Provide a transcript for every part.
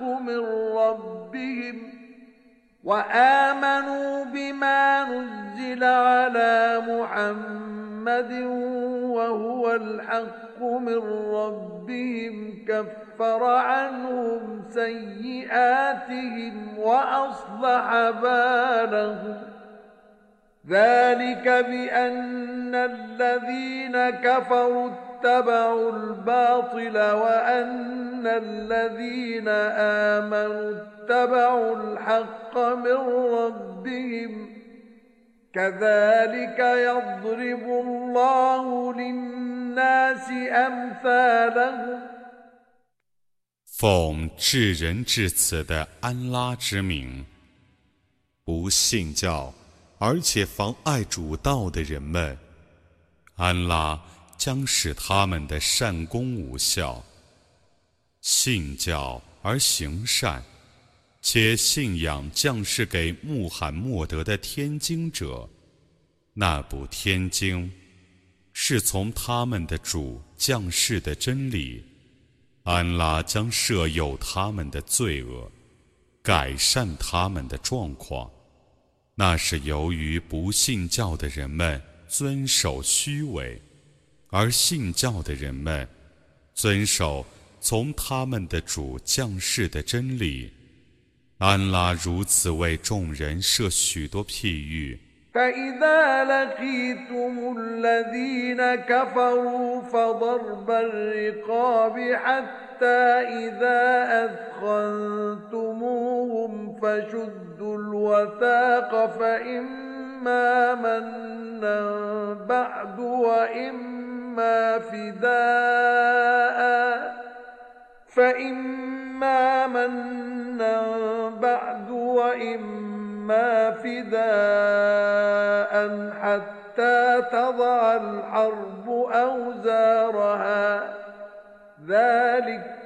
من ربهم وآمنوا بما نزل على محمد وهو الحق من ربهم كفر عنهم سيئاتهم وأصلح بالهم. ذلك بأن الذين كفروا اتبعوا الباطل وأن الذين آمنوا اتبعوا الحق من ربهم كذلك يضرب الله للناس أمثالهم 奉至仁至慈的安拉之名，不信教而且妨碍主道的人们，安拉 将使他们的善功无效。信教而行善，且信仰降世给穆罕默德的天经者，那部天经是从他们的主降世的真理。安拉将赦宥他们的罪恶，改善他们的状况。那是由于不信教的人们遵守虚伪，而信教的人们遵守从他们的主降世的真理。安拉如此为众人设许多譬喻。 فإذا لقيتم الذين كفروا فضرب الرقاب حتى إذا أثخنتموهم فشدوا الوثاق فإما منا بعد وإما فداء فإما منا بعد وإما فداء حتى تضع الحرب أوزارها. ذلك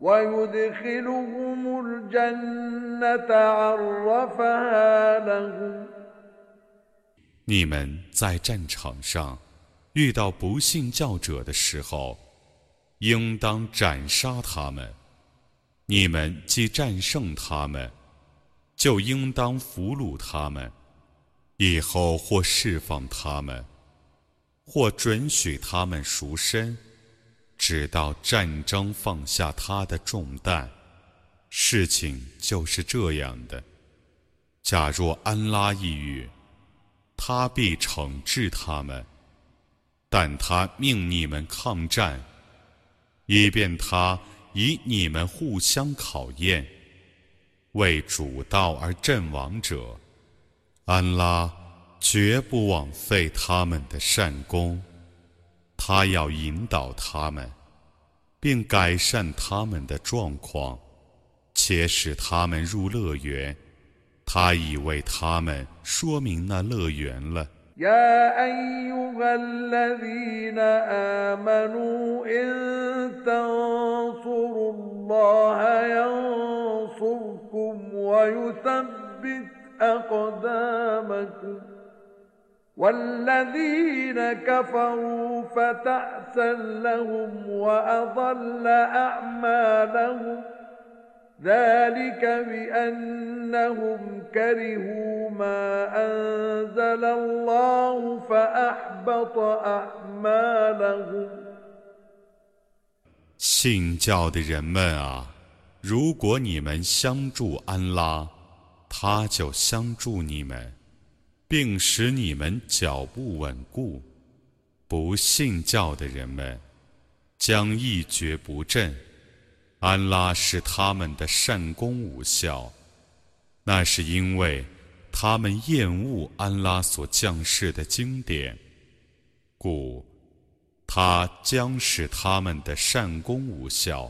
ويدخلهم الجنة عرفها لهم 你们在战场上遇到不信教者的时候，应当斩杀他们；你们既战胜他们，就应当俘虏他们。以后或释放他们，或准许他们赎身， 直到战争放下他的重担。事情就是这样的。假若安拉抑郁，他必惩治他们，但他命你们抗战，以便他以你们互相考验。为主道而阵亡者，安拉绝不枉费他们的善功。他要引导他们，并改善他们的状况，且使他们入乐园。他已为他们说明那乐园了。 يا أيها الذين آمنوا إن تنصروا الله ينصركم ويثبت أقدامكم والذين كفروا فتعسا لهم وأضل أعمالهم ذلك بأنهم كرهوا ما أنزل الله فأحبط أعمالهم 信教的人们啊，如果你们相助安拉， 他就相助你们， 并使你们脚步稳固。不信教的人们将一蹶不振。安拉使他们的善功无效，那是因为他们厌恶安拉所降世的经典，故他将使他们的善功无效。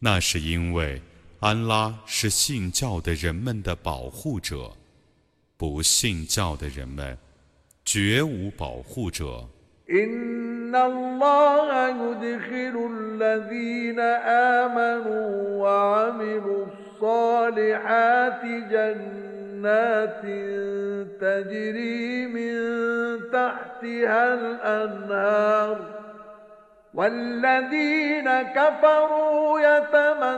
那是因为安拉是信教的人们的保护者，不信教的人们绝无保护者。والذين كفروا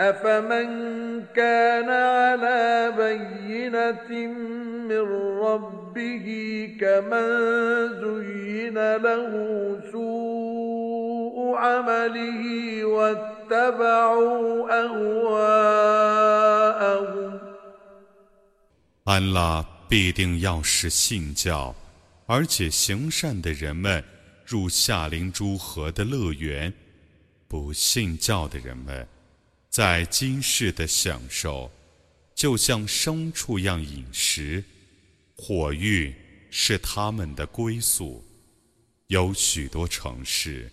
أفمن كان على بينة من ربه كمن زين له سوء عمله واتبعوا أهواءهم 安拉必定要使信教，而且行善的人们入夏灵诸河的乐园；不信教的人们 在今世的享受，就像牲畜样饮食。火狱是他们的归宿。有许多城市，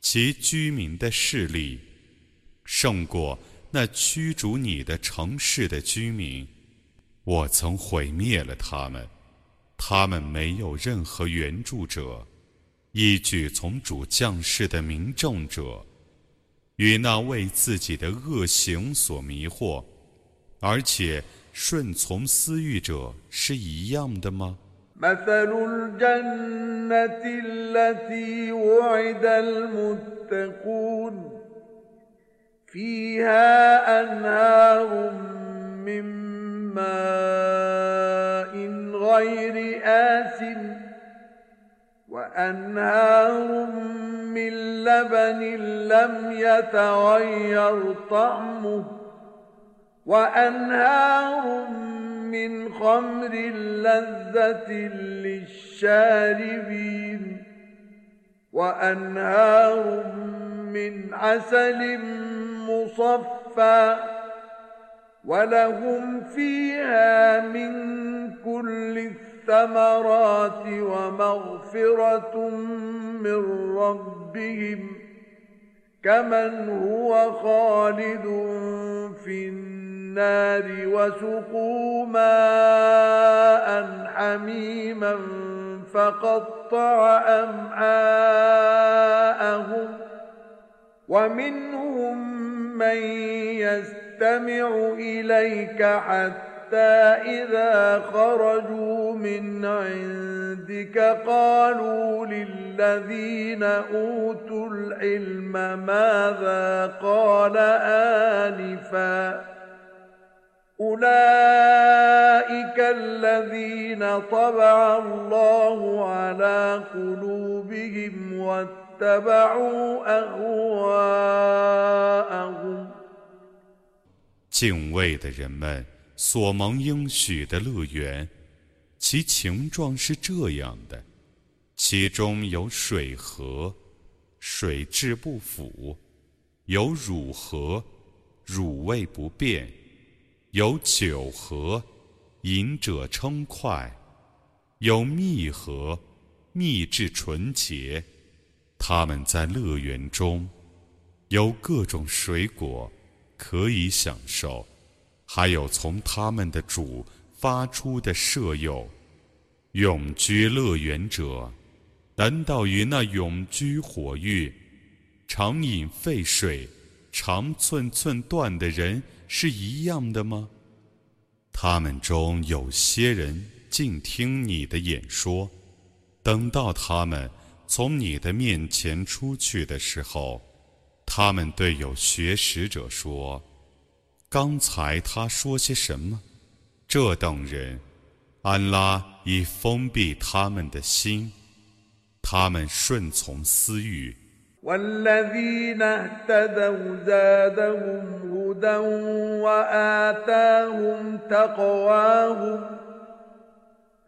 其居民的势力胜过那驱逐你的城市的居民。我曾毁灭了他们，他们没有任何援助者，依据从主降世的民众者，与那为自己的恶行所迷惑，而且顺从私欲者是一样的吗？ماء غير آس وأنهار من لبن لم يتغير طعمه وأنهار من خمر لذة للشاربين وأنهار من عسل مصفى ولهم فيها من كل الثمرات ومغفرة من ربهم كمن هو خالد في النار وسقوا ماء حميما فقطع أمعاءهم ومنهم من يستمع إليك حتى إذا خرجوا من عندك قالوا للذين أوتوا العلم ماذا قال آنفا أولئك الذين طبع الله على قلوبهم واتبعوا أهواءهم 敬畏的人们 所蒙应许的乐园，其形状是这样的：其中有水河，水质不腐；有乳河，乳味不变；有酒河，饮者称快；有蜜河，蜜质纯洁。他们在乐园中有各种水果。可以享受，还有从他们的主发出的舍友，永居乐园者，难道与那永居火域、常饮沸水、常寸寸断的人是一样的吗？他们中有些人静听你的演说，等到他们从你的面前出去的时候。他们对有学识者说：“刚才他说些什么？”这等人，安拉已封闭他们的心，他们顺从私欲。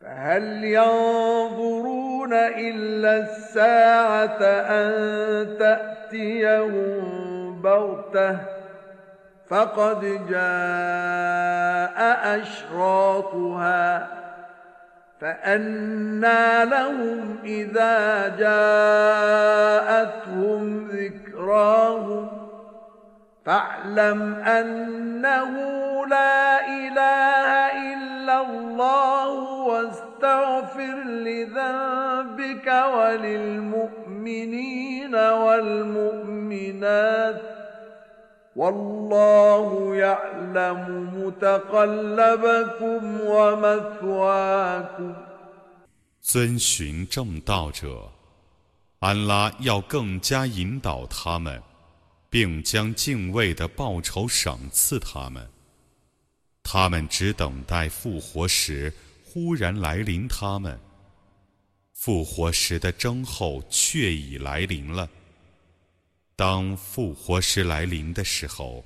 هل ينظرون إلا الساعة أن تأتيهم بغتة فقد جاء أشراطها فأنى لهم إذا جاءتهم ذكراهم فاعلم أنه لا إله إلا الله 遵循正道者，安拉要更加引导他们，并将敬畏的报酬赏赐他们。他们只等待复活时忽然来临，他们复活时的征候却已来临了。当复活时来临的时候，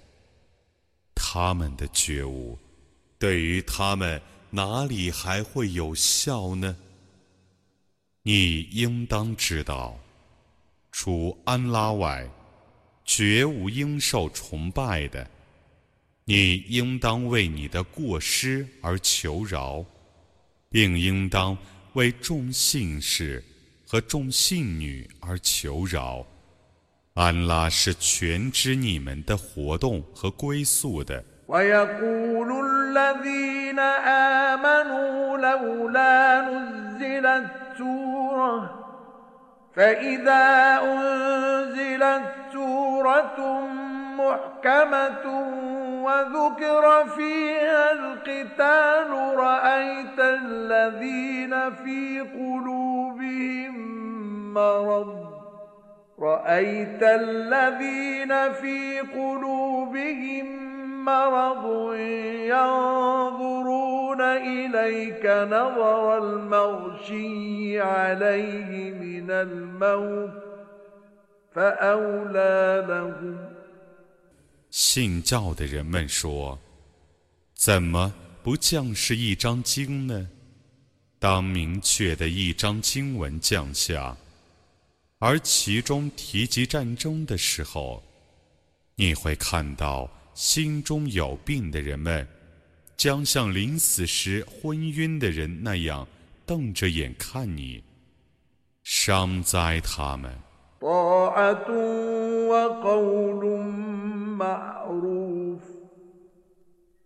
他们的觉悟对于他们哪里还会有效呢？你应当知道，除安拉外，绝无应受崇拜的。你应当为你的过失而求饶，并应当为众信士和众信女而求饶。安拉是全知你们的活动和归宿的。وذكر فيها القتال رأيت الذين في قلوبهم مرض رأيت الذين في قلوبهم مرض ينظرون إليك نظر المغشي عليه من الموت فأولى لهم 信教的人们说：“怎么不降是一张经呢？当明确的一张经文降下， 而其中提及战争的时候，你会看到心中有病的人们，将像临死时昏晕的人那样瞪着眼看你，伤灾他们。” معروف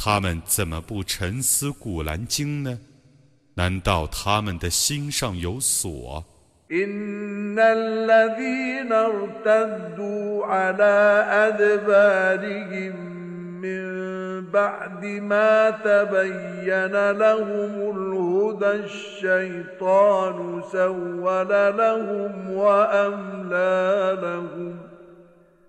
他们怎么不沉思《古兰经》呢？难道他们的心上有锁？إن الذين ارتدوا على أدبارهم من بعد ما تبين لهم الهدى الشيطان سول لهم وأملى لهم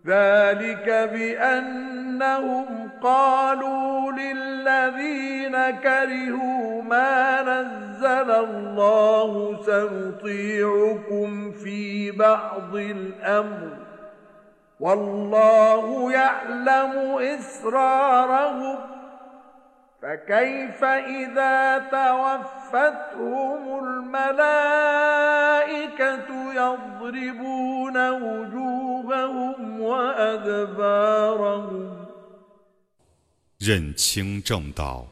ذلك بأنهم قالوا للذين كرهوا ما نزل الله سنطيعكم في بعض الأمر. والله يعلم إسرارهم. فكيف إذا توفتهم الملائكة يضربون وجوههم وأدبارهم 认清正道，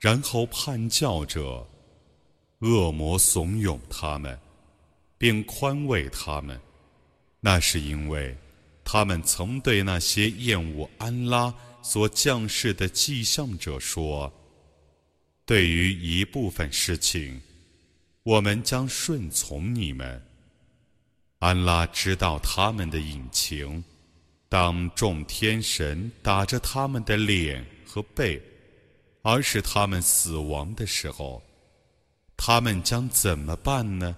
然后叛教者，恶魔怂恿他们，并宽慰他们，那是因为他们曾对那些厌恶安拉所降世的迹象者说：“ 对于一部分事情，我们将顺从你们。安拉知道他们的隐情。当众天神打着他们的脸和背，而使他们死亡的时候，他们将怎么办呢？”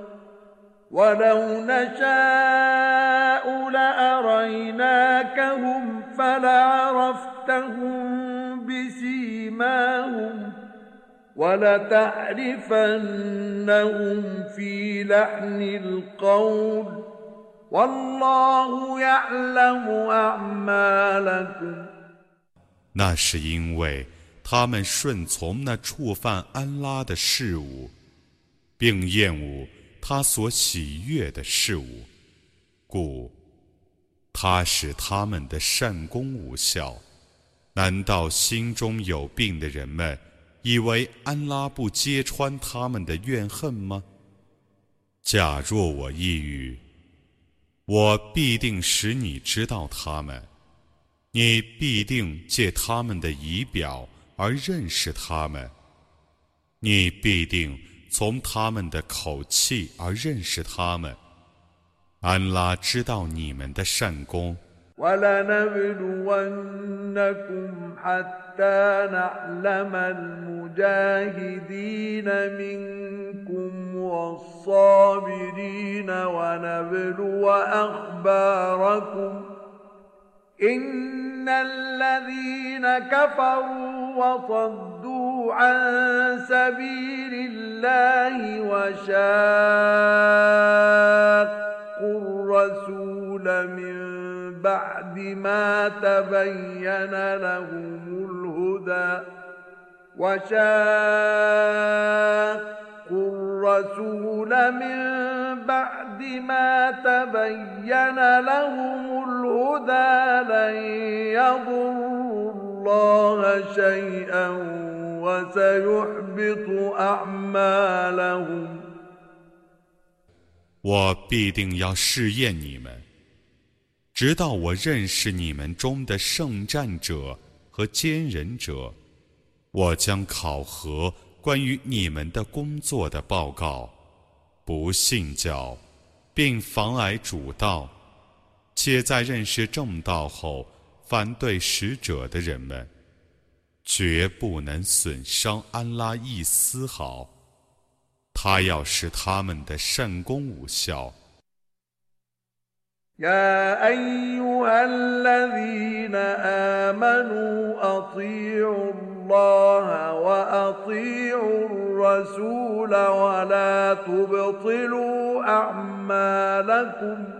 ولو نشاء لأريناكهم فلعرفتهم بسيماهم ولتعرفنهم في لحن القول والله يعلم أعمالكم 那是因为他们顺从那触犯安拉的事物，并厌恶 他所喜悦的事物，故他使他们的善功无效。难道心中有病的人们以为安拉不揭穿他们的怨恨吗？假若我抑郁，我必定使你知道他们；你必定借他们的仪表而认识他们；你必定。从他们的口气而认识他们。安拉知道你们的善功。ولنبلونكم حتى نعلم المجاهدين منكم والصابرين ونبلو أخباركم إن الذين كفروا وصدوا عن سبيل الله وشاقوا الرسول من بعد ما تبين لهم الهدى وشاقوا الرسول من بعد ما تبين لهم الهدى لن يضروا الله شيئا وسيحبط أعمالهم 我必定要试验你们， 直到我认识你们中的圣战者和坚忍者，我将考核关于你们的工作的报告。不信教，并妨碍主道，且在认识正道后 反对使者的人们，绝不能损伤安拉一丝毫。他要使他们的善功无效。يا أيها الذين آمنوا أطيعوا الله وأطيعوا الرسول ولا تبطلوا أعمالكم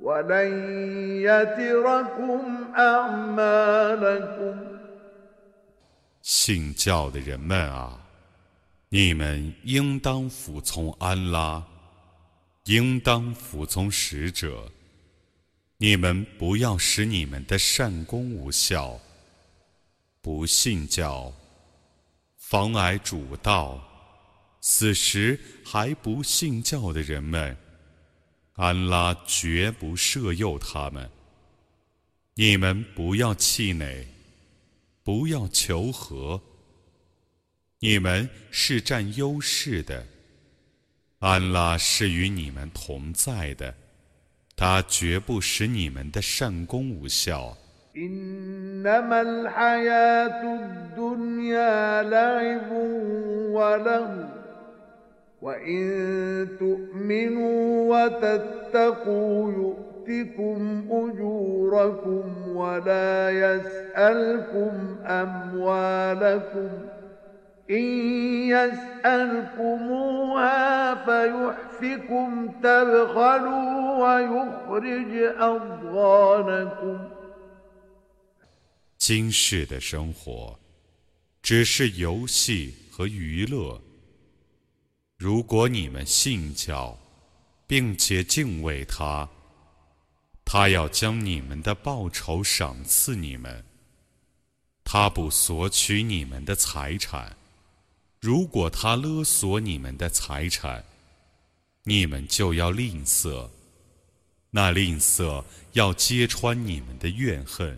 ولن يتركم أعمالكم 信教的人们啊，你们应当服从安拉。应当服从使者，你们不要使你们的善功无效。不信教，妨碍主道，此时还不信教的人们， 安拉绝不赦诱他们。你们不要气馁，不要求和，你们是占优势的。安拉是与你们同在的，他绝不使你们的善功无效。وإن تؤمنوا وتتقوا يؤتكم أجوركم ولا يسألكم أموالكم 今世的生活只是游戏和娱乐。 如果你们信教，并且敬畏他，他要将你们的报酬赏赐你们。他不索取你们的财产。如果他勒索你们的财产，你们就要吝啬，那吝啬要揭穿你们的怨恨。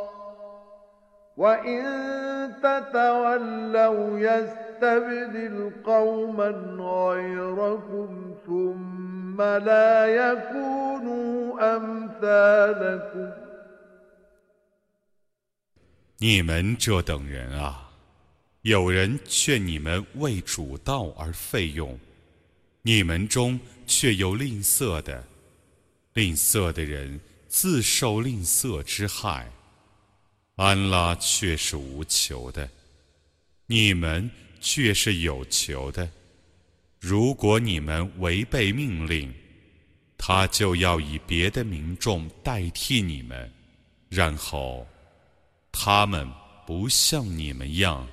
وإن تتولوا يستبدل قوما غيركم ثم لا يكونوا أمثالكم 你们这等人啊，有人劝你们为主道而费用，你们中却有吝啬的，吝啬的人自受吝啬之害。 安拉却是无求的，你们却是有求的。如果你们违背命令，他就要以别的民众代替你们，然后。他们不像你们样。